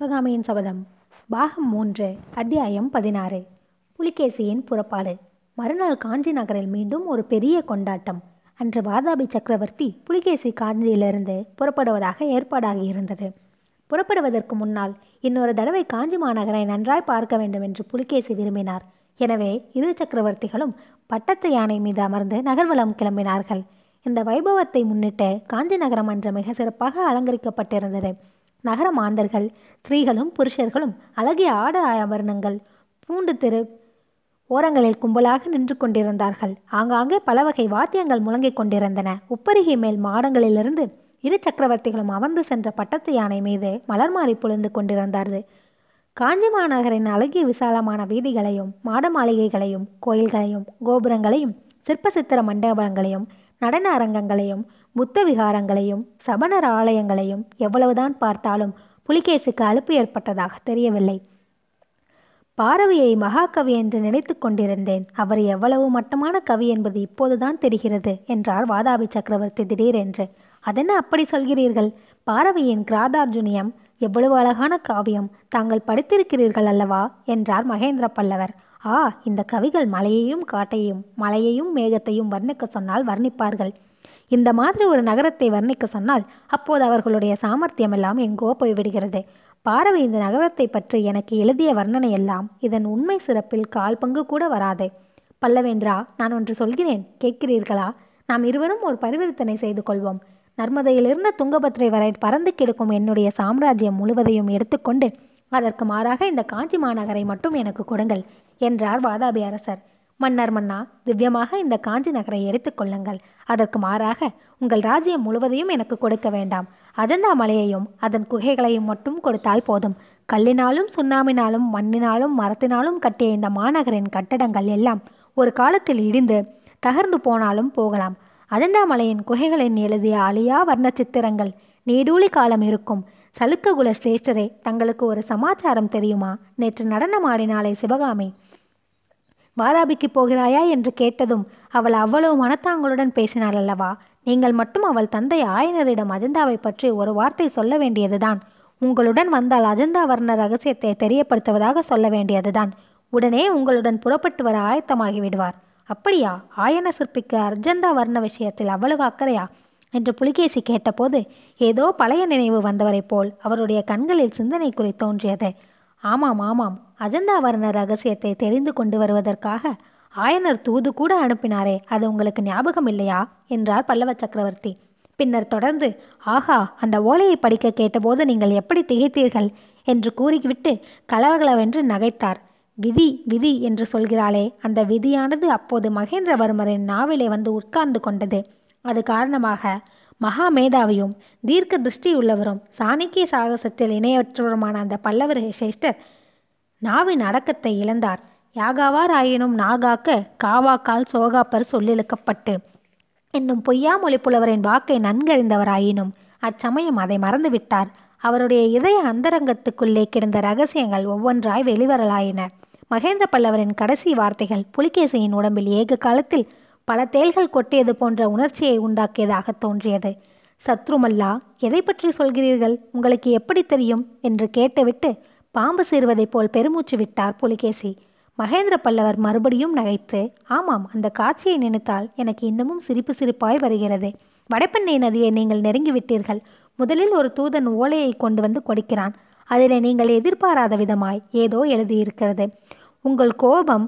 சிவகாமியின் சபதம். பாகம் மூன்று அத்தியாயம் பதினாறு. புலிகேசியின் புறப்பாடு. மறுநாள் காஞ்சி நகரில் மீண்டும் ஒரு பெரிய கொண்டாட்டம். அன்று வாதாபி சக்கரவர்த்தி புலிகேசி காஞ்சியிலிருந்து புறப்படுவதாக ஏற்பாடாகி இருந்தது. புறப்படுவதற்கு முன்னால் இன்னொரு தடவை காஞ்சி மாநகரை நன்றாய் பார்க்க வேண்டும் என்று புலிகேசி விரும்பினார். எனவே இரு சக்கரவர்த்திகளும் பட்டத்து யானை மீது அமர்ந்து நகர்வலம் கிளம்பினார்கள். இந்த வைபவத்தை முன்னிட்டு காஞ்சி நகரம் அன்று மிக சிறப்பாக அலங்கரிக்கப்பட்டிருந்தது. நகர மாந்தர்கள் ஸ்திரீகளும் புருஷர்களும் அழகிய ஆட ஆபரணங்கள் பூண்டு தெரு ஓரங்களில் கும்பலாக நின்று கொண்டிருந்தார்கள். ஆங்காங்கே பல வகை வாத்தியங்கள் முழங்கிக் கொண்டிருந்தன. உப்பருகி மேல் மாடங்களிலிருந்து இரு சக்கரவர்த்திகளும் அமர்ந்து சென்ற பட்டத்து யானை மீது மலர் மாறி புழுந்து கொண்டிருந்தார்கள். காஞ்சி மாநகரின் அழகிய விசாலமான வீதிகளையும் மாட மாளிகைகளையும் கோயில்களையும் கோபுரங்களையும் சிற்ப சித்திர மண்டபங்களையும் நடன அரங்கங்களையும் புத்த விகாரங்களையும் சபணர் ஆலயங்களையும் எவ்வளவுதான் பார்த்தாலும் புலிகேசுக்கு அலுப்பு ஏற்பட்டதாக தெரியவில்லை. பாரவியை மகாகவி என்று நினைத்து கொண்டிருந்தேன். அவர் எவ்வளவு மட்டமான கவி என்பது இப்போதுதான் தெரிகிறது என்றார் வாதாபி சக்கரவர்த்தி திடீரென்று. அதென்ன அப்படி சொல்கிறீர்கள்? பாரவியின் கிராதார்ஜுனியம் எவ்வளவு அழகான காவியம். தாங்கள் படித்திருக்கிறீர்கள் அல்லவா? என்றார் மகேந்திர பல்லவர். ஆ இந்த கவிகள் மலையையும் காட்டையும் மலையையும் மேகத்தையும் வர்ணிக்க சொன்னால் வர்ணிப்பார்கள். இந்த மாதிரி ஒரு நகரத்தை வர்ணிக்க சொன்னால் அப்போது அவர்களுடைய சாமர்த்தியம் எல்லாம் எங்கோ போய்விடுகிறது பார்வை இந்த நகரத்தை பற்றி எனக்கு எழுதிய வர்ணனை எல்லாம் இதன் உண்மை சிறப்பில் கால் பங்கு கூட வராது. பல்லவேந்திரா நான் ஒன்று சொல்கிறேன். கேட்கிறீர்களா? நாம் இருவரும் ஒரு பரிவர்த்தனை செய்து கொள்வோம். நர்மதையிலிருந்து துங்கபத்ரை வரை பறந்து கிடக்கும் என்னுடைய சாம்ராஜ்யம் முழுவதையும் எடுத்துக்கொண்டு அதற்கு மாறாக இந்த காஞ்சி மாநகரை மட்டும் எனக்கு கொடுங்கள் என்றார் வாதாபி அரசர். மன்னர் மன்னா திவ்யமாக இந்த காஞ்சி நகரை எடுத்துக்கொள்ளுங்கள் அதற்கு மாறாக உங்கள் ராஜ்யம் முழுவதையும் எனக்கு கொடுக்க வேண்டாம். அஜந்தா மலையையும் அதன் குகைகளையும் மட்டும் கொடுத்தால் போதும். கல்லினாலும் சுண்ணாமினாலும் மண்ணினாலும் மரத்தினாலும் கட்டிய இந்த மாநகரின் கட்டடங்கள் எல்லாம் ஒரு காலத்தில் இடிந்து தகர்ந்து போனாலும் போகலாம். அஜந்தா மலையின் குகைகளின் எழுதிய அழியா வர்ண சித்திரங்கள் நீடூழி காலம் இருக்கும். சலுக்ககுல சிரேஷ்டரே தங்களுக்கு ஒரு சமாச்சாரம் தெரியுமா? நேற்று நடனமாடினாலே சிவகாமி. வாதாபிக்கு போகிறாயா என்று கேட்டதும் அவள் அவ்வளவு மனத்தாங்களுடன் பேசினாள் அல்லவா? நீங்கள் மட்டும் அவள் தந்தை ஆயனரிடம் அஜந்தாவை பற்றி ஒரு வார்த்தை சொல்ல வேண்டியதுதான். உங்களுடன் வந்தால் அஜந்தா வர்ண ரகசியத்தை தெரியப்படுத்துவதாக சொல்ல வேண்டியதுதான். உடனே உங்களுடன் புறப்பட்டு வர ஆயத்தமாகி விடுவார். அப்படியா? ஆயன சிற்பிக்கு அர்ஜந்தா வர்ண விஷயத்தில் அவ்வளவு அக்கறையா? என்று புலிகேசி கேட்டபோது ஏதோ பழைய நினைவு வந்தவரைப் போல் அவருடைய கண்களில் சிந்தனை குறி தோன்றியது. ஆமாம் ஆமாம். அஜந்தா வர்ண ரகசியத்தை தெரிந்து கொண்டு வருவதற்காக ஆயனர் தூது கூட அனுப்பினாரே அது உங்களுக்கு ஞாபகம் இல்லையா? என்றார் பல்லவ சக்கரவர்த்தி. பின்னர் தொடர்ந்து ஆஹா அந்த ஓலையை படிக்க கேட்டபோது நீங்கள் எப்படி திகைத்தீர்கள்? என்று கூறிவிட்டு கலவகலவென்று நகைத்தார். விதி விதி என்று சொல்கிறாளே அந்த விதியானது அப்போது மகேந்திரவர்மரின் நாவிலே வந்து உட்கார்ந்து கொண்டது. அது காரணமாக மகா மேதாவியும் தீர்க்க திருஷ்டியுள்ளவரும் சாணிக்கிய சாகசத்தில் இணையற்றவருமான அந்த பல்லவர் சிரேஷ்டர் நாவின் அடக்கத்தை இழந்தார். யாகாவார் ஆயினும் நாகாக்க காவாக்கால் சோகாப்பர் சொல்லிழுக்கப்பட்டு என்னும் பொய்யா மொழிப்புலவரின் வாக்கை நன்கறிந்தவராயினும் அச்சமயம் அதை மறந்துவிட்டார். அவருடைய இதய அந்தரங்கத்துக்குள்ளே கிடந்த ரகசியங்கள் ஒவ்வொன்றாய் வெளிவரலாயின. மகேந்திர பல்லவரின் கடைசி வார்த்தைகள் புலிகேசியின் உடம்பில் ஏக காலத்தில் பல தேள்கள் கொட்டியது போன்ற உணர்ச்சியை உண்டாக்கியதாக தோன்றியது. சத்ருமல்லா எதை பற்றி சொல்கிறீர்கள்? உங்களுக்கு எப்படி தெரியும்? என்று கேட்டுவிட்டு பாம்பு சீர்வதைப் போல் பெருமூச்சு விட்டார் புலிகேசி. மகேந்திர பல்லவர் மறுபடியும் நகைத்து ஆமாம் அந்த காட்சியை நினைத்தால் எனக்கு இன்னமும் சிரிப்பு சிரிப்பாய் வருகிறது. வடபெண்ணை நதியை நீங்கள் நெருங்கிவிட்டீர்கள் முதலில் ஒரு தூதன் ஓலையை கொண்டு வந்து கொடுக்கிறான். அதில் நீங்கள் எதிர்பாராத விதமாய் ஏதோ எழுதியிருக்கிறது. உங்கள் கோபம்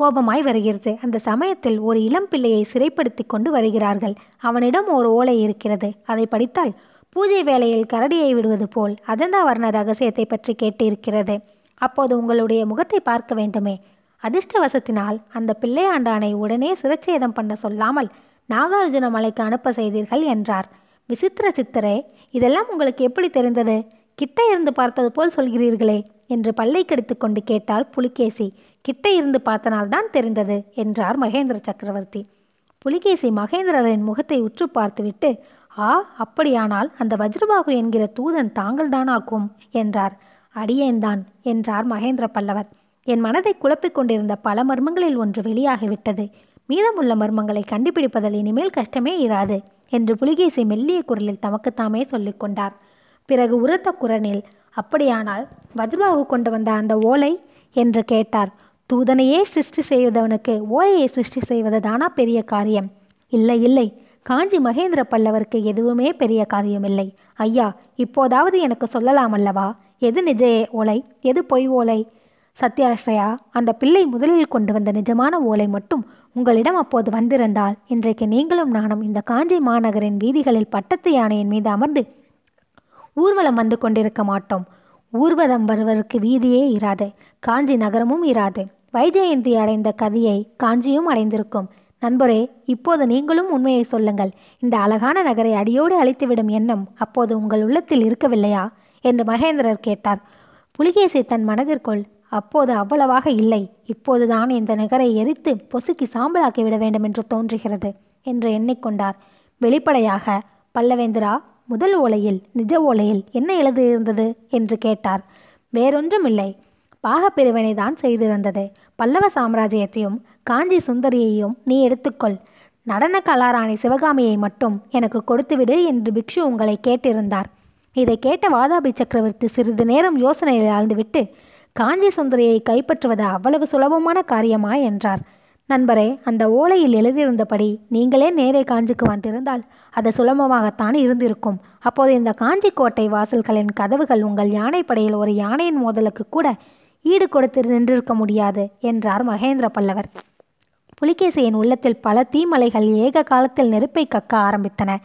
கோபமாய் வருகிறது. அந்த சமயத்தில் ஒரு இளம் பிள்ளையை சிறைப்படுத்தி கொண்டு வருகிறார்கள். அவனிடம் ஒரு ஓலை இருக்கிறது. அதை படித்தால் பூஜை வேளையில் கரடியை விடுவது போல் அஜந்தா வர்ண ரகசியத்தை பற்றி கேட்டிருக்கிறது. அப்போது உங்களுடைய முகத்தை பார்க்க வேண்டுமே. அதிர்ஷ்டவசத்தினால் அந்த பிள்ளையாண்டானை உடனே சிரச்சேதம் பண்ண சொல்லாமல் நாகார்ஜுன மலைக்கு அனுப்ப செய்தீர்கள் என்றார். விசித்திர சித்தரே இதெல்லாம் உங்களுக்கு எப்படி தெரிந்தது? கிட்ட இருந்து பார்த்தது போல் சொல்கிறீர்களே என்று பல்லை கடித்து கொண்டு கேட்டாள் புலிகேசி. கிட்ட இருந்து பார்த்தனால்தான் தெரிந்தது என்றார் மகேந்திர சக்கரவர்த்தி. புலிகேசி மகேந்திரரின் முகத்தை உற்று பார்த்துவிட்டு ஆ அப்படியானால் அந்த வஜ்ரபாகு என்கிற தூதன் தாங்கள்தானாக்கும் என்றார். அடியேன்தான் என்றார் மகேந்திர பல்லவர். என் மனதை குழப்பிக் கொண்டிருந்த பல மர்மங்களில் ஒன்று வெளியாகிவிட்டது. மீதமுள்ள மர்மங்களை கண்டுபிடிப்பதில் இனிமேல் கஷ்டமே இராது என்று புலிகேசி மெல்லிய குரலில் தமக்குத்தாமே சொல்லிக் கொண்டார். பிறகு உரத்த குரலில் அப்படியானால் வஜ்ரபாகு கொண்டு வந்த அந்த ஓலை? என்று கேட்டார். தூதனையே சிருஷ்டி செய்வதவனுக்கு ஓலையை சிருஷ்டி செய்வது தானா பெரிய காரியம்? இல்லை இல்லை. காஞ்சி மகேந்திர பல்லவருக்கு எதுவுமே பெரிய காரியமில்லை. ஐயா இப்போதாவது எனக்கு சொல்லலாம் அல்லவா எது நிஜ ஓலை? எது பொய் ஓலை? சத்யாஸ்ரயா அந்த பிள்ளை முதலில் கொண்டு வந்த நிஜமான ஓலை மட்டும் உங்களிடம் அப்போது வந்திருந்தால் இன்றைக்கு நீங்களும் நானும் இந்த காஞ்சி மாநகரின் வீதிகளில் பட்டத்து யானையின் மீது அமர்ந்து ஊர்வலம் வந்து கொண்டிருக்க மாட்டோம். ஊர்வலம் வருவதற்கு வீதியே இராது காஞ்சி நகரமும் இராது. வைஜெயந்தி அடைந்த கதியை காஞ்சியும் அடைந்திருக்கும். நண்பரே இப்போது நீங்களும் உண்மையை சொல்லுங்கள். இந்த அழகான நகரை அடியோடு அழித்துவிடும் எண்ணம் அப்போது உங்கள் உள்ளத்தில் இருக்கவில்லையா? என்று மகேந்திரர் கேட்டார். புலிகேசி தன் மனதிற்குள் அப்போது அவ்வளவாக இல்லை. இப்போதுதான் இந்த நகரை எரித்து பொசுக்கி சாம்பலாக்கி விட வேண்டும் என்று தோன்றுகிறது என்று எண்ணிக்கொண்டார். வெளிப்படையாக பல்லவேந்திரா முதல் ஓலையில் நிஜ ஓலையில் என்ன எழுதியிருந்தது என்று கேட்டார். வேறொன்றும் இல்லை பாகப்பிரிவினை தான் செய்திருந்தது. பல்லவ சாம்ராஜ்யத்தையும் காஞ்சி சுந்தரியையும் நீ எடுத்துக்கொள். நடன கலாராணி சிவகாமியை மட்டும் எனக்கு கொடுத்துவிடு என்று பிக்ஷு உங்களை கேட்டிருந்தார். இதை கேட்ட வாதாபி சக்கரவர்த்தி சிறிது நேரம் யோசனையில் ஆழ்ந்துவிட்டு காஞ்சி சுந்தரியை கைப்பற்றுவது அவ்வளவு சுலபமான காரியமா என்றார். நண்பரே அந்த ஓலையில் எழுதியிருந்தபடி நீங்களே நேரே காஞ்சிக்கு வந்திருந்தால் அது சுலபமாகத்தான் இருந்திருக்கும். அப்போது இந்த காஞ்சி கோட்டை வாசல்களின் கதவுகள் உங்கள் யானைப்படையில் ஒரு யானையின் மோதலுக்கு கூட ஈடு கொடுத்து நின்றிருக்க முடியாது என்றார் மகேந்திர பல்லவர். புலிகேசியின் உள்ளத்தில் பல தீமலைகள் ஏக காலத்தில் நெருப்பை கக்க ஆரம்பித்தன.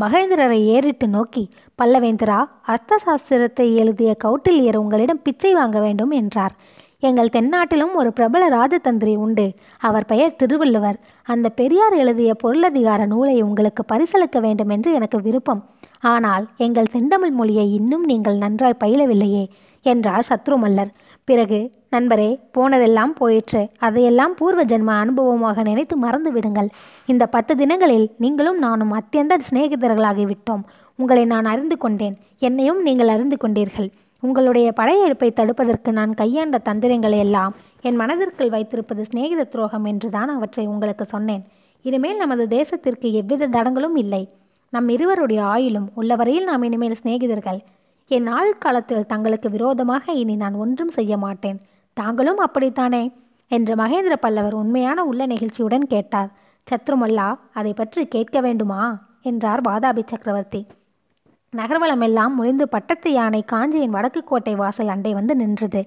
மகேந்திரரை ஏறிட்டு நோக்கி பல்லவேந்திரா அர்த்த சாஸ்திரத்தை எழுதிய கௌட்டில்யர் உங்களிடம் பிச்சை வாங்க வேண்டும் என்றார். எங்கள் தென்னாட்டிலும் ஒரு பிரபல ராஜதந்திரி உண்டு. அவர் பெயர் திருவள்ளுவர். அந்த பெரியார் எழுதிய பொருளதிகார நூலை உங்களுக்கு பரிசளிக்க வேண்டும் என்று எனக்கு விருப்பம். ஆனால் எங்கள் செந்தமிழ் மொழியை இன்னும் நீங்கள் நன்றாய் பயிலவில்லையே என்றார் சத்ருமல்லர். பிறகு நண்பரே போனதெல்லாம் போயிற்று. அதையெல்லாம் பூர்வ ஜென்ம அனுபவமாக நினைத்து மறந்து விடுங்கள். இந்த பத்து தினங்களில் நீங்களும் நானும் அத்தியந்த சிநேகிதர்களாகிவிட்டோம். உங்களை நான் அறிந்து கொண்டேன். என்னையும் நீங்கள் அறிந்து கொண்டீர்கள். உங்களுடைய படையெடுப்பை தடுப்பதற்கு நான் கையாண்ட தந்திரங்களை எல்லாம் என் மனதிற்குள் வைத்திருப்பது சிநேகித துரோகம் என்றுதான் அவற்றை உங்களுக்கு சொன்னேன். இனிமேல் நமது தேசத்திற்கு எவ்வித தடங்களும் இல்லை. நம் இருவருடைய ஆயுளும் உள்ளவரையில் நாம் இனிமேல் சிநேகிதர்கள். என் ஆழ்காலத்தில் தங்களுக்கு விரோதமாக இனி நான் ஒன்றும் செய்ய மாட்டேன். தாங்களும் அப்படித்தானே? என்று மகேந்திர பல்லவர் உண்மையான உள்ள நெகிழ்ச்சியுடன் கேட்டார். சத்ருமல்லா அதை பற்றி கேட்க வேண்டுமா? என்றார் வாதாபி சக்கரவர்த்தி. நகர்வலமெல்லாம் முடிந்து பட்டத்து யானை காஞ்சியின் வடக்கு கோட்டை வாசல் அண்டை வந்து நின்றது.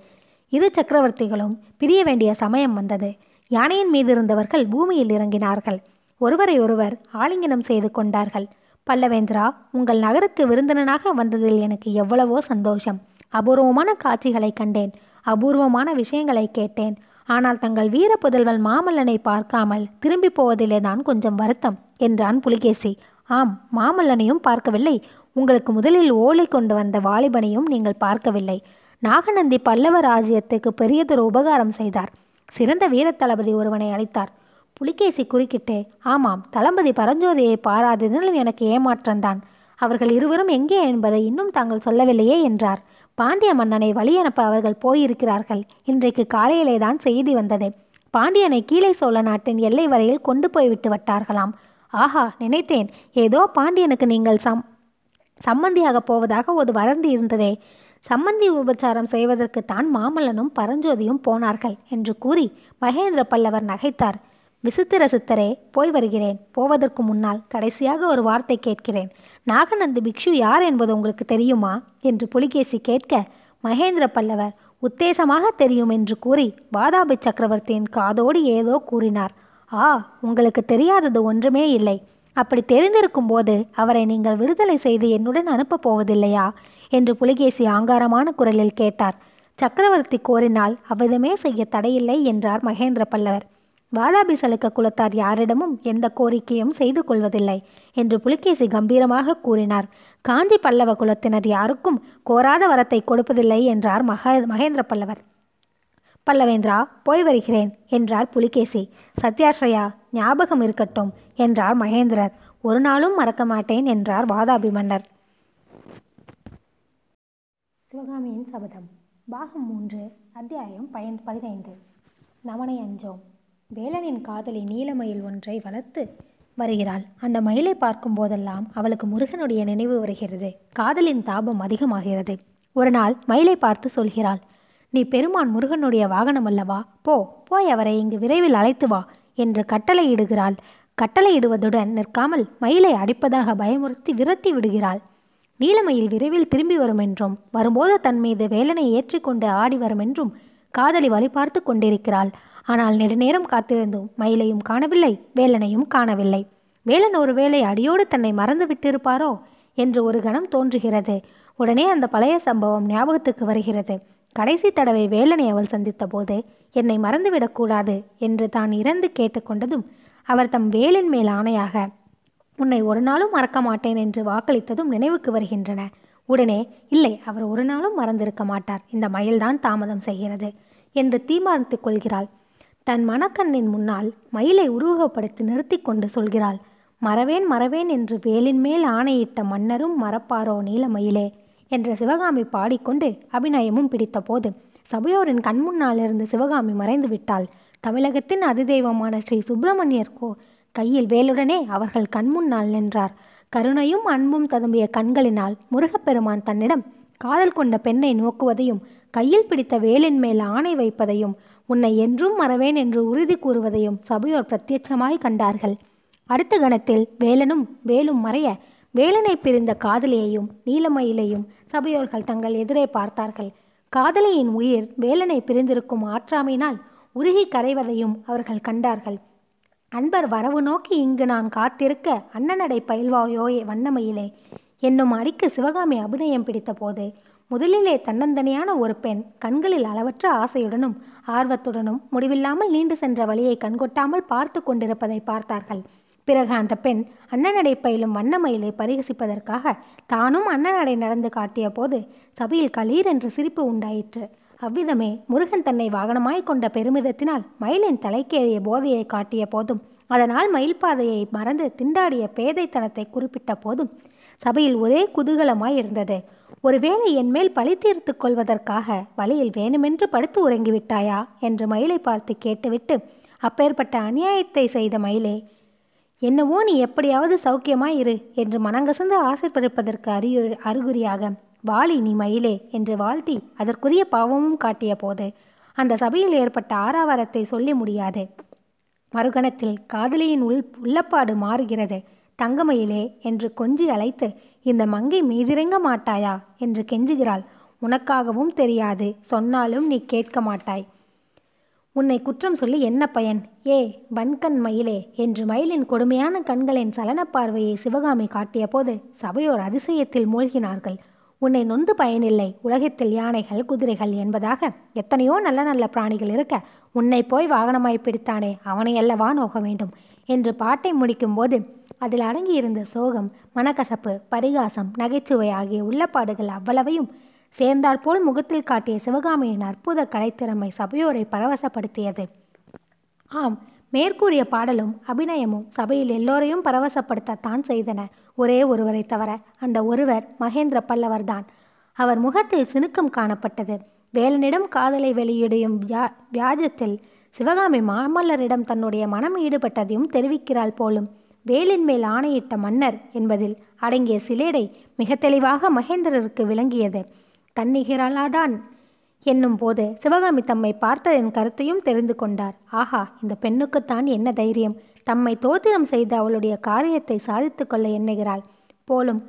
இரு சக்கரவர்த்திகளும் பிரிய வேண்டிய சமயம் வந்தது. யானையின் மீது இருந்தவர்கள் பூமியில் இறங்கினார்கள். ஒருவரை ஒருவர் ஆலிங்கனம் செய்து கொண்டார்கள். பல்லவேந்திரா உங்கள் நகருக்கு விருந்தினனாக வந்ததில் எனக்கு எவ்வளவோ சந்தோஷம். அபூர்வமான காட்சிகளை கண்டேன். அபூர்வமான விஷயங்களை கேட்டேன். ஆனால் தங்கள் வீர புதல்வன் மாமல்லனை பார்க்காமல் திரும்பி போவதிலே தான் கொஞ்சம் வருத்தம் என்றான் புலிகேசி. ஆம் மாமல்லனையும் பார்க்கவில்லை. உங்களுக்கு முதலில் ஓலை கொண்டு வந்த வாலிபனையும் நீங்கள் பார்க்கவில்லை. நாகநந்தி பல்லவ ராஜ்யத்துக்கு பெரியதொரு உபகாரம் செய்தார். சிறந்த வீர தளபதி ஒருவனை அளித்தார். புலிகேசி குறுக்கிட்டு ஆமாம் தளபதி பரஞ்சோதியை பாராததிலும் எனக்கு ஏமாற்றம்தான். அவர்கள் இருவரும் எங்கே என்பதை இன்னும் தாங்கள் சொல்லவில்லையே என்றார். பாண்டிய மன்னனை வழியனுப்ப அவர்கள் போயிருக்கிறார்கள். இன்றைக்கு காலையிலே தான் செய்தி வந்தது. பாண்டியனை கீழே சோழ நாட்டின் எல்லை வரையில் கொண்டு போய்விட்டு வட்டார்களாம் விட்டார்களாம். ஆஹா நினைத்தேன். ஏதோ பாண்டியனுக்கு நீங்கள் சம் சம்மந்தியாக போவதாக ஒரு வரந்தி இருந்ததே. சம்மந்தி உபச்சாரம் செய்வதற்கு தான் மாமல்லனும் பரஞ்சோதியும் போனார்கள் என்று கூறி மகேந்திர பல்லவர் நகைத்தார். விசித்திர சித்தரே போய் வருகிறேன். போவதற்கு முன்னால் கடைசியாக ஒரு வார்த்தை கேட்கிறேன். நாகநந்தி பிக்ஷு யார் என்பது உங்களுக்கு தெரியுமா? என்று புலிகேசி கேட்க மகேந்திர பல்லவர் உத்தேசமாக தெரியும் என்று கூறி வாதாபி சக்கரவர்த்தியின் காதோடு ஏதோ கூறினார். ஆ உங்களுக்கு தெரியாதது ஒன்றுமே இல்லை. அப்படி தெரிந்திருக்கும் போது அவரை நீங்கள் விடுதலை செய்து என்னுடன் அனுப்பப் போவதில்லையா? என்று புலிகேசி ஆங்காரமான குரலில் கேட்டார். சக்கரவர்த்தி கோரினால் அவ்விதமே செய்ய தடையில்லை என்றார் மகேந்திர பல்லவர். வாதாபி சலுக்க குலத்தார் யாரிடமும் எந்த கோரிக்கையும் செய்து கொள்வதில்லை என்று புலிகேசி கம்பீரமாக கூறினார். காஞ்சி பல்லவ குலத்தினர் யாருக்கும் கோராத வரத்தை கொடுப்பதில்லை என்றார் மக மகேந்திர பல்லவர். பல்லவேந்திரா போய் வருகிறேன் என்றார் புலிகேசி. சத்யாஸ்ரயா ஞாபகம் இருக்கட்டும் என்றார் மகேந்திரர். ஒரு நாளும் மறக்க மாட்டேன் என்றார் வாதாபி மன்னர் சிவகாமியின் சபதம். பாகம் மூன்று அத்தியாயம் பயன் பதினைந்து. நமனை அஞ்சோம் வேலனின் காதலி நீலமயில் ஒன்றை வளர்த்து வருகிறாள். அந்த மயிலை பார்க்கும் போதெல்லாம் அவளுக்கு முருகனுடைய நினைவு வருகிறது. காதலின் தாபம் அதிகமாகிறது. ஒரு நாள் மயிலை பார்த்து சொல்கிறாள் நீ பெருமான் முருகனுடைய வாகனம் அல்லவா? போ போய் அவரை இங்கு விரைவில் அழைத்து வா என்று கட்டளையிடுகிறாள். கட்டளையிடுவதுடன் நிற்காமல் மயிலை அடிப்பதாக பயமுறுத்தி விரட்டி விடுகிறாள். நீலமயில் விரைவில் திரும்பி வரும் என்றும் வரும்போது தன் மீது வேலனை ஏற்றிக்கொண்டு ஆடி வரும் என்றும் காதலி வழி பார்த்து கொண்டிருக்கிறாள். ஆனால் நெடுநேரம் காத்திருந்தும் மயிலையும் காணவில்லை வேலனையும் காணவில்லை. வேலன் ஒருவேளை அடியோடு தன்னை மறந்து விட்டிருப்பாரோ என்று ஒரு கணம் தோன்றுகிறது. உடனே அந்த பழைய சம்பவம் ஞாபகத்துக்கு வருகிறது. கடைசி தடவை வேலனை அவள் சந்தித்த போது என்னை மறந்துவிடக்கூடாது என்று தான் இறந்து கேட்டுக்கொண்டதும் அவர் தம் வேலின் மேல் ஆணையாக உன்னை ஒரு நாளும் மறக்க மாட்டேன் என்று வாக்களித்ததும் நினைவுக்கு வருகின்றன. உடனே இல்லை அவர் ஒரு நாளும் மறந்திருக்க மாட்டார். இந்த மயில்தான் தாமதம் செய்கிறது. என்று தீர்மானித்துக் கொள்கிறாள். தன் மணக்கண்ணின் முன்னால் மயிலை உருவகப்படுத்தி நிறுத்தி கொண்டு சொல்கிறாள் மறவேன் மறவேன் என்று வேலின் மேல் ஆணையிட்ட மன்னரும் மறப்பாரோ நீலமயிலே என்ற சிவகாமி பாடிக்கொண்டு அபிநயமும் பிடித்த போது சபையோரின் கண்முன்னால் இருந்து சிவகாமி மறைந்து விட்டாள். தமிழகத்தின் அதிதெய்வமான ஸ்ரீ சுப்பிரமணியர் கோ கையில் வேலுடனே அவர்கள் கண்முன்னால் நின்றார். கருணையும் அன்பும் ததும்பிய கண்களினால் முருகப்பெருமான் தன்னிடம் காதல் கொண்ட பெண்ணை நோக்குவதையும் கையில் பிடித்த வேலின் மேல் ஆணை வைப்பதையும் உன்னை என்றும் மறவேன் என்று உறுதி கூறுவதையும் சபையோர் பிரத்யட்சமாய் கண்டார்கள். அடுத்த கணத்தில் வேலனும் வேலும் மறைய வேலனை பிரிந்த காதலியையும் நீலமயிலையும் சபையோர்கள் தங்கள் எதிரே பார்த்தார்கள். காதலியின் உயிர் வேலனை பிரிந்திருக்கும் ஆற்றாமையினால் உருகி கரைவதையும் அவர்கள் கண்டார்கள். அன்பர் வரவு நோக்கி இங்கு நான் காத்திருக்க அண்ணனடை பயில்வாயோ வண்ணமயிலே. என்னும் அடிக்கு சிவகாமி அபிநயம் பிடித்த போது முதலிலே தன்னந்தனியான ஒரு பெண் கண்களில் அளவற்ற ஆசையுடனும் ஆர்வத்துடனும் முடிவில்லாமல் நீண்டு சென்ற வழியை கண்கொட்டாமல் பார்த்து கொண்டிருப்பதை பார்த்தார்கள். பிறகு அந்த பெண் அண்ணனடை பயிலும் வண்ணமயிலை பரிகசிப்பதற்காக தானும் அண்ணனடை நடந்து காட்டிய போது சபையில் களீர் என்று சிரிப்பு உண்டாயிற்று. அவ்விதமே முருகன் தன்னை வாகனமாய் கொண்ட பெருமிதத்தினால் மயிலின் தலைக்கேறிய போதையை காட்டிய போதும் அதனால் மயில் பாதையை மறந்து திண்டாடிய பேதைத்தனத்தை குறிப்பிட்ட போதும் சபையில் ஒரே குதூகலமாய் இருந்தது. ஒருவேளை என் மேல் பழி தீர்த்து கொள்வதற்காக வழியில் வேணுமென்று படுத்து உறங்கிவிட்டாயா? என்று மயிலை பார்த்து கேட்டுவிட்டு அப்பேற்பட்ட அநியாயத்தை செய்த மயிலே என்னவோ நீ எப்படியாவது சௌக்கியமாய் இரு என்று மனங்கசந்து ஆசைப்படுப்பதற்கு அறியு அறிகுறியாக வாலி நீ மயிலே என்று வாழ்த்தி அதற்குரிய பாவமும் காட்டிய போது அந்த சபையில் ஏற்பட்ட ஆறாவரத்தை சொல்லி முடியாது. மறுகணத்தில் காதலியின் உள் உள்ளப்பாடு மாறுகிறது. தங்கமயிலே என்று கொஞ்சி அழைத்து இந்த மங்கை மீதிறங்க மாட்டாயா? என்று கெஞ்சுகிறாள். உனக்காகவும் தெரியாது. சொன்னாலும் நீ கேட்க மாட்டாய். உன்னை குற்றம் சொல்லி என்ன பயன்? ஏ வன்கண் மயிலே. என்று மயிலின் கொடுமையான கண்களின் சலன பார்வையை சிவகாமி காட்டிய போது சபையோர் அதிசயத்தில் மூழ்கினார்கள். உன்னை நொந்து பயனில்லை. உலகத்தில் யானைகள் குதிரைகள் என்பதாக எத்தனையோ நல்ல நல்ல பிராணிகள் இருக்க உன்னை போய் வாகனமாய் பிடித்தானே? அவனை அல்லவா நோக வேண்டும்? என்று பாட்டை முடிக்கும்போது அதில் அடங்கியிருந்த சோகம் மனக்கசப்பு பரிகாசம் நகைச்சுவை ஆகிய உள்ளப்பாடுகள் அவ்வளவையும் சேர்ந்தாற்போல் முகத்தில் காட்டிய சிவகாமியின் அற்புத கலைத்திறமை சபையோரை பரவசப்படுத்தியது. ஆம் மேற்கூறிய பாடலும் அபிநயமும் சபையில் எல்லோரையும் பரவசப்படுத்தத்தான் செய்தன. ஒரே ஒருவரை தவிர அந்த ஒருவர் மகேந்திர பல்லவர்தான். அவர் முகத்தில் சினுக்கம் காணப்பட்டது. வேலனிடம் காதலை வெளியிடும் வியா வியாஜத்தில் சிவகாமி மாமல்லரிடம் தன்னுடைய மனம் ஈடுபட்டதையும் தெரிவிக்கிறாள் போலும். வேலின் மேல் ஆணையிட்ட மன்னர் என்பதில் அடங்கிய சிலேடை மிக தெளிவாக மகேந்திரருக்கு விளங்கியது. தன்னிகராலாதான் என்னும் போது சிவகாமி தம்மை பார்த்ததன் கருத்தையும் தெரிந்து கொண்டார். ஆஹா இந்த பெண்ணுக்குத்தான் என்ன தைரியம்? தம்மை தோத்திரம் செய்து அவளுடைய காரியத்தை சாதித்து கொள்ள எண்ணுகிறாள் போலும்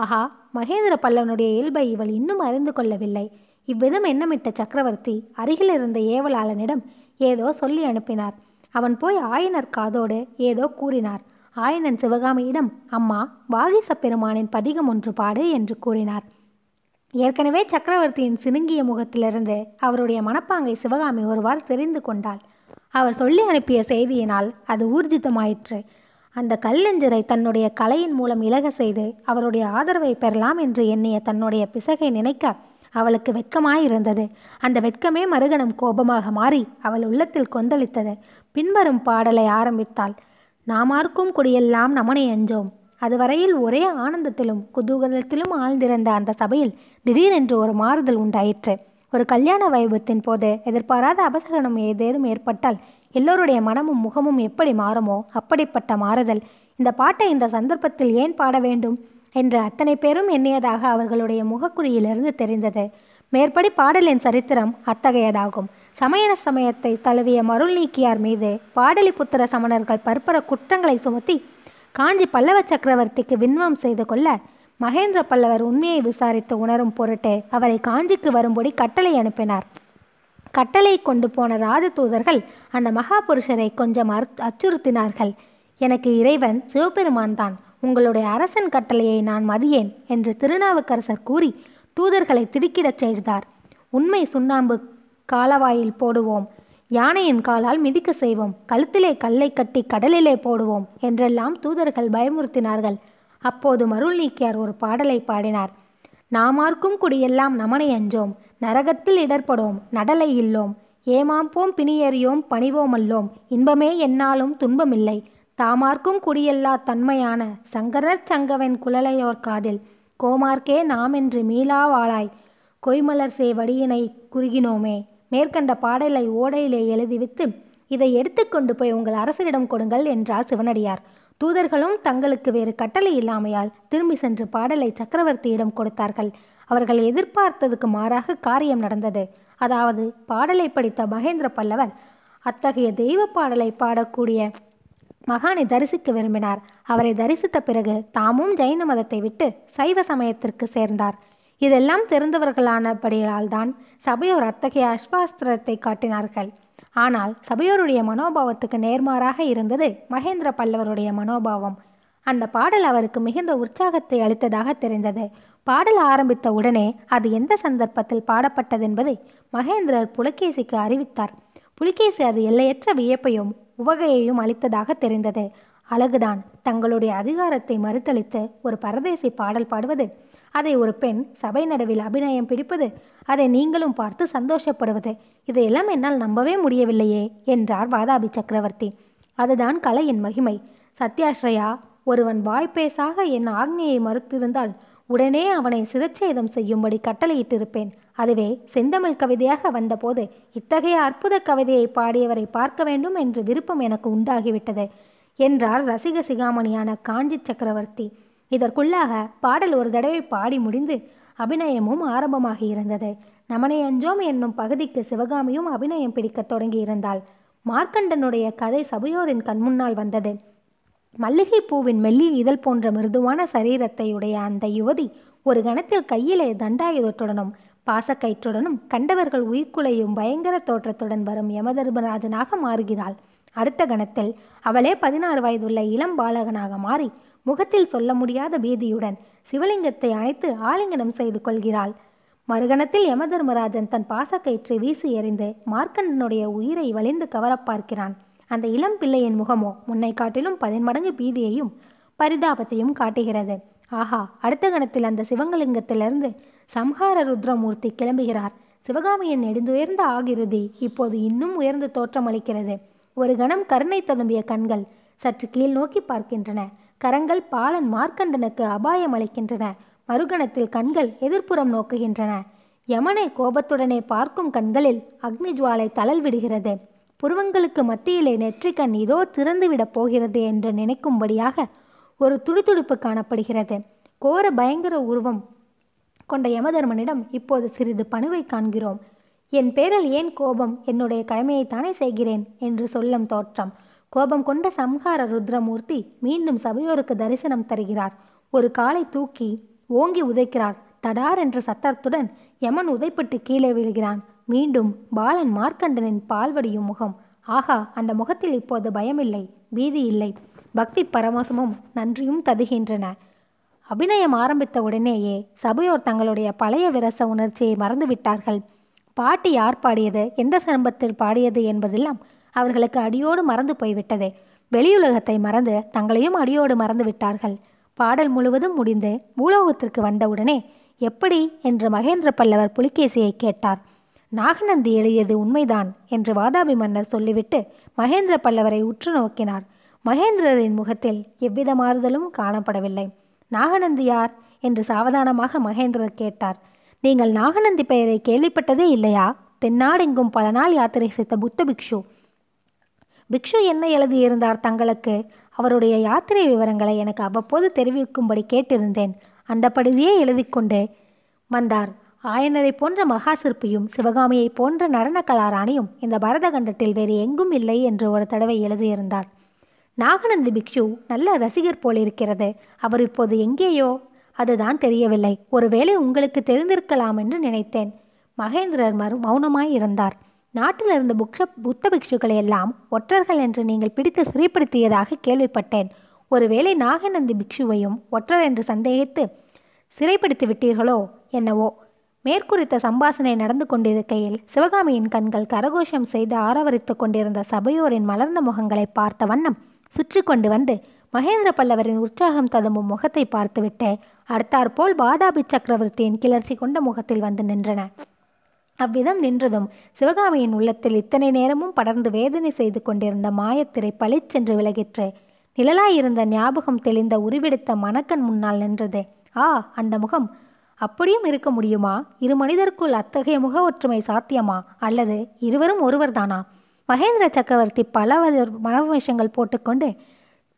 ஆஹா மகேந்திர பல்லவனுடைய இயல்பை இவள் இன்னும் அறிந்து கொள்ளவில்லை. இவ்விதம் எண்ணமிட்ட சக்கரவர்த்தி அருகில் இருந்த ஏவலாளனிடம் ஏதோ சொல்லி அனுப்பினார். அவன் போய் ஆயனர் காதோடு ஏதோ கூறினார். ஆயனன் சிவகாமியிடம் அம்மா வாகிச பெருமானின் பதிகம் ஒன்று பாடு என்று கூறினார். ஏற்கனவே சக்கரவர்த்தியின் சினுங்கிய முகத்திலிருந்து அவருடைய மனப்பாங்கை சிவகாமி ஒருவாறு தெரிந்து கொண்டாள். அவர் சொல்லி அனுப்பிய செய்தியினால் அது ஊர்ஜிதமாயிற்று. அந்த கல்லெஞ்சரை தன்னுடைய கலையின் மூலம் இலக செய்து அவருடைய ஆதரவை பெறலாம் என்று எண்ணிய தன்னுடைய பிசகை நினைக்க அவளுக்கு வெட்கமாயிருந்தது. அந்த வெட்கமே மறுகணம் கோபமாக மாறி அவள் உள்ளத்தில் கொந்தளித்தது. பின்வரும் பாடலை ஆரம்பித்தாள். நாமார்க்கும் குடியெல்லாம் நமனை அஞ்சோம். அதுவரையில் ஒரே ஆனந்தத்திலும் குதூகலத்திலும் ஆழ்ந்திருந்த அந்த சபையில் திடீரென்று ஒரு மாறுதல் உண்டாயிற்று. ஒரு கல்யாண வைபத்தின் போது எதிர்பாராத அபசகனம் ஏதேனும் ஏற்பட்டால் எல்லோருடைய மனமும் முகமும் எப்படி மாறுமோ அப்படிப்பட்ட மாறுதல். இந்த பாட்டை இந்த சந்தர்ப்பத்தில் ஏன் பாட வேண்டும் என்று அத்தனை பேரும் எண்ணியதாக அவர்களுடைய முகக்குறியிலிருந்து தெரிந்தது. மேற்படி பாடலின் சரித்திரம் அத்தகையதாகும். சமயன சமயத்தை தழுவிய மருள் நீக்கியார் மீது பாடலிபுத்திர சமணர்கள் பற்பர குற்றங்களை சுமத்தி காஞ்சி பல்லவ சக்கரவர்த்திக்கு விண்வம் செய்து கொள்ள மகேந்திர பல்லவர் உண்மையை விசாரித்து உணரும் பொருட்டு அவரை காஞ்சிக்கு வரும்படி கட்டளை அனுப்பினார். கட்டளை கொண்டு போன ராஜதூதர்கள் அந்த மகாபுருஷரை கொஞ்சம் அச்சுறுத்தினார்கள். எனக்கு இறைவன் சிவபெருமான் தான் உங்களுடைய அரசன் கட்டளையை நான் மதியேன் என்று திருநாவுக்கரசர் கூறி தூதர்களை திடுக்கிடச் செய்தார். உண்மை சுண்ணாம்பு காலவாயில் போடுவோம். யானையின் காலால் மிதிக்க செய்வோம். கழுத்திலே கல்லை கட்டி கடலிலே போடுவோம் என்றெல்லாம் தூதர்கள் பயமுறுத்தினார்கள். அப்போது மருள் நீக்கியார் ஒரு பாடலை பாடினார். நாமார்க்கும் குடியெல்லாம் நமனை அஞ்சோம். நரகத்தில் இடர்படோம் நடலை இல்லோம். ஏமாம்போம் பிணியறியோம். பணிவோமல்லோம் இன்பமே என்னாலும் துன்பமில்லை. தாமார்க்கும் குடியெல்லா தன்மையான சங்கரர் சங்கவன் குழலையோர் காதில் கோமார்க்கே நாம் மீளா மீளாவாளாய் கொய்மலர் சே வடியினை குறுகினோமே. மேற்கண்ட பாடலை ஓடையிலே எழுதிவித்து இதை எடுத்துக்கொண்டு போய் உங்கள் அரசரிடம் கொடுங்கள் என்றார் சிவனடியார். தூதர்களும் தங்களுக்கு வேறு கட்டளை இல்லாமையால் திரும்பி சென்று பாடலை சக்கரவர்த்தியிடம் கொடுத்தார்கள். அவர்கள் எதிர்பார்த்ததுக்கு மாறாக காரியம் நடந்தது. அதாவது பாடலை படித்த மகேந்திர பல்லவர் அத்தகைய தெய்வ பாடலை பாடக்கூடிய மகானை தரிசிக்க விரும்பினார். அவரை தரிசித்த பிறகு தாமும் ஜைன மதத்தை விட்டு சைவ சமயத்திற்கு சேர்ந்தார். இதெல்லாம் தெரிந்தவர்களானபடியால் தான் சபையோர் அத்தகைய அஸ்வாஸ்திரத்தை காட்டினார்கள். ஆனால் சபையோருடைய மனோபாவத்துக்கு நேர்மாறாக இருந்தது மகேந்திர பல்லவருடைய மனோபாவம். அந்த பாடல் அவருக்கு மிகுந்த உற்சாகத்தை அளித்ததாக தெரிந்தது. பாடல் ஆரம்பித்த உடனே அது எந்த சந்தர்ப்பத்தில் பாடப்பட்டதென்பதை மகேந்திரர் புலகேசிக்கு அறிவித்தார். புலிகேசி அது எல்லையற்ற வியப்பையும் உவகையையும் அளித்ததாக தெரிந்தது. அழகுதான் தங்களுடைய அதிகாரத்தை மறுத்தளித்து ஒரு பரதேசி பாடல் பாடுவது அதை ஒரு பெண் சபை நடுவில் அபிநயம் பிடிப்பது அதை நீங்களும் பார்த்து சந்தோஷப்படுவது இதையெல்லாம் என்னால் நம்பவே முடியவில்லையே என்றார் வாதாபி சக்கரவர்த்தி. அதுதான் கலையின் மகிமை. சத்யாஸ்ரயா ஒருவன் வாய்ப்பேசாக என் ஆக்னியை மறுத்திருந்தால் உடனே அவனை சிரச்சேதம் செய்யும்படி கட்டளையிட்டிருப்பேன். அதுவே செந்தமிழ் கவிதையாக வந்தபோது இத்தகைய அற்புத கவிதையை பாடியவரை பார்க்க வேண்டும் என்ற விருப்பம் எனக்கு உண்டாகிவிட்டது என்றார் ரசிக சிகாமணியான காஞ்சி சக்கரவர்த்தி. இதற்குள்ளாக பாடல் ஒரு தடவை பாடி முடிந்து அபிநயமும் ஆரம்பமாகி இருந்தது. நமனை அஞ்சோம் என்னும் பகுதிக்கு சிவகாமியும் அபிநயம் பிடிக்கத் தொடங்கியிருந்தாள் மார்க்கண்டனுடைய கதை சபையோரின் கண்முன்னால் வந்தது. மல்லிகை பூவின் மெல்லிய இதழ் போன்ற மிருதுவான சரீரத்தை உடைய அந்த யுவதி ஒரு கணத்தில் கையிலே தண்டாயுதத்துடனும் பாசக்கயிற்றுடனும் கண்டவர்கள் உயிர்க்குலையும் பயங்கர தோற்றத்துடன் வரும் யமதர்மராஜனாக மாறுகிறாள். அடுத்த கணத்தில் அவளே பதினாறு வயதுள்ள இளம் பாலகனாக மாறி முகத்தில் சொல்ல முடியாத பீதியுடன் சிவலிங்கத்தை அணைத்து ஆலிங்கனம் செய்து கொள்கிறாள். மறுகணத்தில் யமதர்மராஜன் தன் பாசக்கயிற்றை வீசி எறிந்து மார்க்கண்டனுடைய உயிரை வலிந்து கவரப் பார்க்கிறான். அந்த இளம் பிள்ளையின் முகமோ முன்னை காட்டிலும் பதின்மடங்கு பீதியையும் பரிதாபத்தையும் காட்டுகிறது. ஆஹா அடுத்த கணத்தில் அந்த சிவங்கலிங்கத்திலிருந்து சம்ஹார ருத்ரமூர்த்தி கிளம்புகிறார். சிவகாமியின் நெடுந்துயர்ந்த ஆகிருதி இப்போது இன்னும் உயர்ந்து தோற்றமளிக்கிறது. ஒரு கணம் கருணை ததும்பிய கண்கள் சற்று கீழ் நோக்கி பார்க்கின்றன. கரங்கள் பாலன் மார்க்கண்டனுக்கு அபாயம் அளிக்கின்றன. மறுகணத்தில் கண்கள் எதிர்ப்புறம் நோக்குகின்றன. யமனை கோபத்துடனே பார்க்கும் கண்களில் அக்னி ஜுவாலை தளல் விடுகிறது புருவங்களுக்கு மத்தியிலே நெற்றிக்கண் இதோ திறந்துவிடப் போகிறது என்று நினைக்கும்படியாக ஒரு துடிதுடிப்பு காணப்படுகிறது. கோர பயங்கர உருவம் கொண்ட யமதர்மனிடம் இப்போது சிறிது பணிவை காண்கிறோம். என் பேரில் ஏன் கோபம் என்னுடைய கடமையைத்தானே செய்கிறேன்? என்று சொல்லும் தோற்றம். கோபம் கொண்ட சம்ஹார ருத்ரமூர்த்தி மீண்டும் சபையோருக்கு தரிசனம் தருகிறார். ஒரு காலை தூக்கி ஓங்கி உதைக்கிறார் தடார் என்ற சத்தத்துடன் யமன் உதைப்பட்டு கீழே விழுகிறான். மீண்டும் பாலன் மார்க்கண்டனின் பால்வடியும் முகம். ஆகா அந்த முகத்தில் இப்போது பயமில்லை பீதி இல்லை. பக்தி பரவசமும் நன்றியும் ததுகின்றன. அபிநயம் ஆரம்பித்த உடனேயே சபையோர் தங்களுடைய பழைய விரச உணர்ச்சியை மறந்துவிட்டார்கள். பாட்டு யார் பாடியது? எந்த சரம்பத்தில் பாடியது என்பதெல்லாம் அவர்களுக்கு அடியோடு மறந்து போய்விட்டது. வெளியுலகத்தை மறந்து தங்களையும் அடியோடு மறந்து விட்டார்கள். பாடல் முழுவதும் முடிந்து பூலோகத்திற்கு வந்தவுடனே எப்படி? என்று மகேந்திர பல்லவர் புலிகேசியை கேட்டார். நாகநந்தி எழுதியது உண்மைதான் என்று வாதாபி மன்னர் சொல்லிவிட்டு மகேந்திர பல்லவரை உற்று நோக்கினார். மகேந்திரரின் முகத்தில் எவ்வித மாறுதலும் காணப்படவில்லை. நாகநந்தி யார்? என்று சாவதானமாக மகேந்திரர் கேட்டார். நீங்கள் நாகநந்தி பெயரை கேள்விப்பட்டதே இல்லையா? தென்னாடெங்கும் பல நாள் யாத்திரை செய்த புத்த பிக்ஷு பிக்ஷு என்ன எழுதியிருந்தார் தங்களுக்கு? அவருடைய யாத்திரை விவரங்களை எனக்கு அவ்வப்போது தெரிவிக்கும்படி கேட்டிருந்தேன். அந்தபடியே எழுதி கொண்டு வந்தார் ஆயனரை போன்ற மகா சிற்பியும் சிவகாமியை போன்ற நடன கலாராணியும் இந்த பரதகண்டத்தில் வேறு எங்கும் இல்லை என்று ஒரு தடவை எழுதியிருந்தார். நாகநந்தி பிக்ஷு நல்ல ரசிகர் போலிருக்கிறது அவர் இப்போது எங்கேயோ? அதுதான் தெரியவில்லை. ஒருவேளை உங்களுக்கு தெரிந்திருக்கலாம் என்று நினைத்தேன். மகேந்திரர் மறு மௌனமாய் இருந்தார். நாட்டில் இருந்த புக்ஷ புத்த பிக்ஷுக்களை எல்லாம் ஒற்றர்கள் என்று நீங்கள் பிடித்து சிறைப்படுத்தியதாக கேள்விப்பட்டேன். ஒருவேளை நாகநந்தி பிக்ஷுவையும் ஒற்றர் என்று சந்தேகித்து சிறைப்படுத்தி விட்டீர்களோ என்னவோ? மேற்குறித்த சம்பாசனை நடந்து கொண்டிருக்கையில் சிவகாமியின் கண்கள் கரகோஷம் செய்து ஆரவரித்து கொண்டிருந்த சபையோரின் மலர்ந்த முகங்களை பார்த்த வண்ணம் சுற்றி கொண்டு வந்து மகேந்திர பல்லவரின் உற்சாகம் ததும்பும் முகத்தை பார்த்துவிட்டு அடுத்தாற்போல் பாதாபி சக்கரவர்த்தியின் கிளர்ச்சி கொண்ட முகத்தில் வந்து நின்றன. அவ்விதம் நின்றதும் சிவகாமியின் உள்ளத்தில் இத்தனை நேரமும் படர்ந்து வேதனை செய்து கொண்டிருந்த மாயத்திரை பளிச்சென்று விலகிற்று. நிழலாயிருந்த ஞாபகம் தெளிந்த உருவெடுத்த மணக்கண் முன்னால் நின்றது. ஆ அந்த முகம். அப்படியும் இருக்க முடியுமா? இரு மனிதருக்குள் அத்தகைய முக ஒற்றுமை சாத்தியமா? அல்லது இருவரும் ஒருவர்தானா? மகேந்திர சக்கரவர்த்தி பல மனவேஷங்கள் போட்டுக்கொண்டு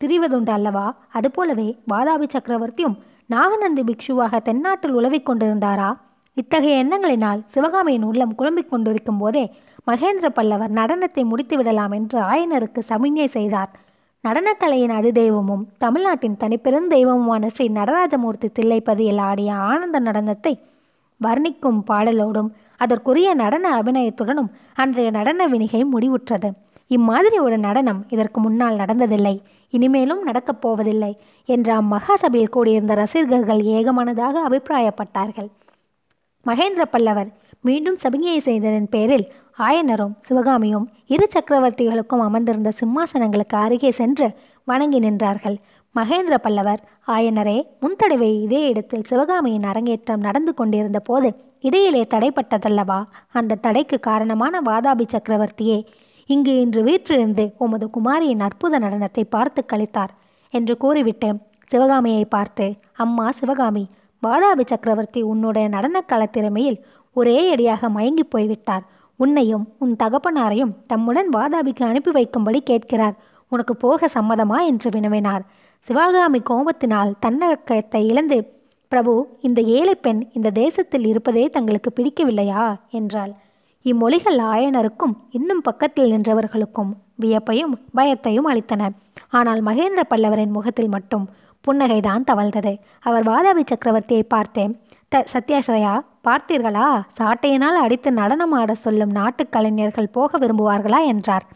திரிவதுண்டு அல்லவா? அதுபோலவே வாதாபி சக்கரவர்த்தியும் நாகநந்தி பிக்ஷுவாக தென்னாட்டில் உலவிக் கொண்டிருந்தாரா? இத்தகைய எண்ணங்களினால் சிவகாமியின் உள்ளம் குழம்பிக் கொண்டிருக்கும் போதே மகேந்திர பல்லவர் நடனத்தை முடித்து விடலாம் என்று ஆயனருக்கு சமிஞ்ஞை செய்தார். நடனக்கலையின் அதிதெய்வமும் தமிழ்நாட்டின் தனிப்பெருந்தெய்வமுமான ஸ்ரீ நடராஜமூர்த்தி தில்லைப்பதியில் ஆடிய ஆனந்த நடனத்தை வர்ணிக்கும் பாடலோடும் அதற்குரிய நடன அபிநயத்துடனும் அன்றைய நடன வினிகை முடிவுற்றது. இம்மாதிரி ஒரு நடனம் இதற்கு முன்னால் நடந்ததில்லை. இனிமேலும் நடக்கப் போவதில்லை என்று அம்மகாசபையில் கூடியிருந்த ரசிகர்கள் ஏகமானதாக அபிப்பிராயப்பட்டார்கள். மகேந்திர பல்லவர் மீண்டும் சபிகையை செய்ததன் பேரில் ஆயனரும் சிவகாமியும் இரு சக்கரவர்த்திகளுக்கும் அமர்ந்திருந்த சிம்மாசனங்களுக்கு அருகே சென்று வணங்கி நின்றார்கள். மகேந்திர பல்லவர் ஆயனரே முன்தடவை இதே இடத்தில் சிவகாமியின் அரங்கேற்றம் நடந்து கொண்டிருந்த போது இடையிலே தடைப்பட்டதல்லவா? அந்த தடைக்கு காரணமான வாதாபி சக்கரவர்த்தியே இங்கு இன்று வீற்றிருந்து உமது குமாரியின் அற்புத நடனத்தை பார்த்து கழித்தார் என்று கூறிவிட்டு சிவகாமியை பார்த்து அம்மா சிவகாமி வாதாபி சக்கரவர்த்தி உன்னுடைய நடனக்கல திறமையில் ஒரே அடியாக மயங்கி போய்விட்டார். உன்னையும் உன் தகப்பனாரையும் தம்முடன் வாதாபிக்கு அனுப்பி வைக்கும்படி கேட்கிறார். உனக்கு போக சம்மதமா என்று வினவினார். சிவகாமி கோபத்தினால் தன்னடக்கத்தை இழந்து பிரபு இந்த ஏழை பெண் இந்த தேசத்தில் இருப்பதே தங்களுக்கு பிடிக்கவில்லையா? என்றாள். இம்மொழிகள் ஆயனருக்கும் இன்னும் பக்கத்தில் நின்றவர்களுக்கும் வியப்பையும் பயத்தையும் அளித்தன. ஆனால் மகேந்திர பல்லவரின் முகத்தில் மட்டும் புன்னகைதான் தவழ்ந்தது. அவர் வாதாபி சக்கரவர்த்தியை பார்த்தேன். த சத்யாஸ்ரயா பார்த்தீர்களா? சாட்டையினால் அடித்து நடனமாட சொல்லும் நாட்டுக் கலைஞர்கள் போக விரும்புவார்களா? என்றார்.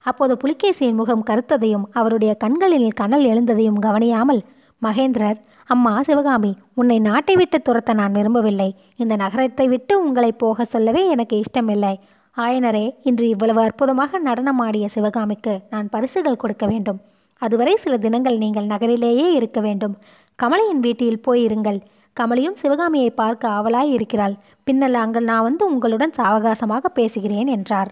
அப்போது புலிகேசியின் முகம் கருத்ததையும் அவருடைய கண்களில் கனல் எழுந்ததையும் கவனியாமல் மகேந்திரர் அம்மா சிவகாமி உன்னை நாட்டை விட்டு துரத்த நான் விரும்பவில்லை. இந்த நகரத்தை விட்டு உங்களை போக சொல்லவே எனக்கு இஷ்டமில்லை. ஆயனரே இன்று இவ்வளவு அற்புதமாக நடனமாடிய சிவகாமிக்கு நான் பரிசுகள் கொடுக்க வேண்டும். அதுவரை சில தினங்கள் நீங்கள் நகரிலேயே இருக்க வேண்டும். கமலையின் வீட்டில் போய் இருங்கள் கமலியும் சிவகாமியை பார்க்க ஆவலாய் இருக்கிறாள். பின்னல் அங்கே நான் வந்து உங்களுடன் சாவகாசமாக பேசுகிறேன் என்றார்.